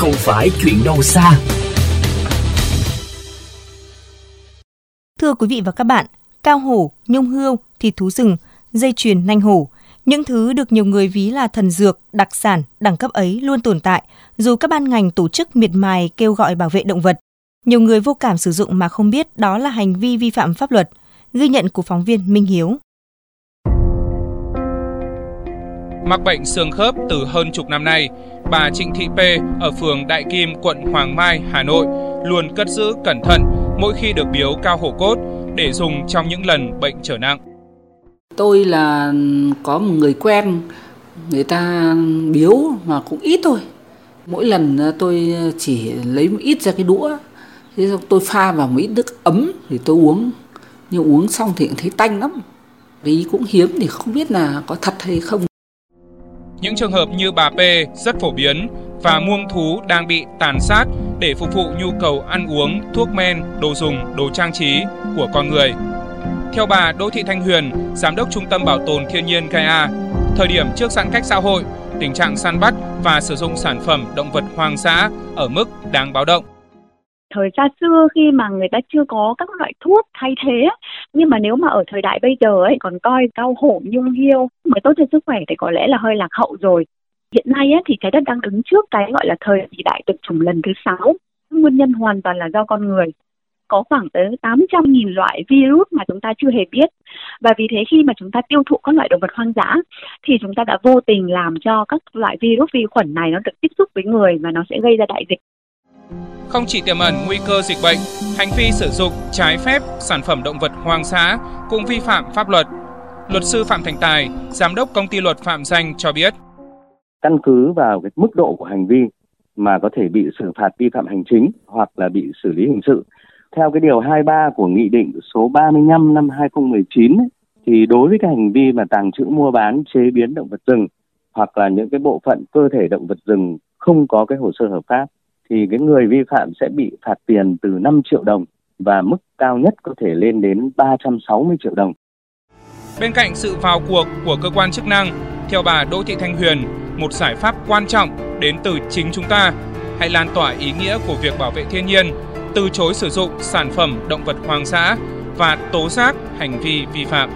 không phải chuyện đâu xa. Thưa quý vị và các bạn, cao hổ, nhung hươu, thịt thú rừng, dây chuyền nanh hổ, những thứ được nhiều người ví là thần dược, đặc sản, đẳng cấp ấy luôn tồn tại, dù các ban ngành tổ chức miệt mài kêu gọi bảo vệ động vật. Nhiều người vô cảm sử dụng mà không biết đó là hành vi vi phạm pháp luật. Ghi nhận của phóng viên Minh Hiếu. Mắc bệnh xương khớp từ hơn chục năm nay, bà Trịnh Thị P ở phường Đại Kim, quận Hoàng Mai, Hà Nội luôn cất giữ cẩn thận mỗi khi được biếu cao hổ cốt để dùng trong những lần bệnh trở nặng. Tôi là có một người quen, người ta biếu mà cũng ít thôi. Mỗi lần tôi chỉ lấy một ít ra cái đũa, thế xong tôi pha vào một ít nước ấm thì tôi uống. Nhưng uống xong thì cũng thấy tanh lắm. Vì cũng hiếm thì không biết là có thật hay không. Những trường hợp như bà P rất phổ biến và muông thú đang bị tàn sát để phục vụ nhu cầu ăn uống, thuốc men, đồ dùng, đồ trang trí của con người. Theo bà Đỗ Thị Thanh Huyền, Giám đốc Trung tâm Bảo tồn Thiên nhiên KA, thời điểm trước giãn cách xã hội, tình trạng săn bắt và sử dụng sản phẩm động vật hoang dã ở mức đáng báo động thời xa xưa khi mà người ta chưa có các loại thuốc thay thế nhưng mà nếu mà ở thời đại bây giờ ấy còn coi cao hổ nhung hiêu mới tốt cho sức khỏe thì có lẽ là hơi lạc hậu rồi hiện nay ấy, thì trái đất đang đứng trước cái gọi là thời kỳ đại tuyệt chủng lần thứ sáu nguyên nhân hoàn toàn là do con người có khoảng tới 800.000 loại virus mà chúng ta chưa hề biết. Và vì thế khi mà chúng ta tiêu thụ các loại động vật hoang dã thì chúng ta đã vô tình làm cho các loại virus vi khuẩn này nó được tiếp xúc với người và nó sẽ gây ra đại dịch. Không chỉ tiềm ẩn nguy cơ dịch bệnh, hành vi sử dụng trái phép sản phẩm động vật hoang dã cũng vi phạm pháp luật. Luật sư Phạm Thành Tài, giám đốc công ty luật Phạm Danh cho biết. Căn cứ vào cái mức độ của hành vi mà có thể bị xử phạt vi phạm hành chính hoặc là bị xử lý hình sự. Theo cái điều 23 của Nghị định số 35 năm 2019 ấy, thì đối với cái hành vi mà tàng trữ mua bán chế biến động vật rừng hoặc là những cái bộ phận cơ thể động vật rừng không có cái hồ sơ hợp pháp thì cái người vi phạm sẽ bị phạt tiền từ 5 triệu đồng và mức cao nhất có thể lên đến 360 triệu đồng. Bên cạnh sự vào cuộc của cơ quan chức năng, theo bà Đỗ Thị Thanh Huyền, một giải pháp quan trọng đến từ chính chúng ta hãy lan tỏa ý nghĩa của việc bảo vệ thiên nhiên, từ chối sử dụng sản phẩm động vật hoang dã và tố giác hành vi vi phạm.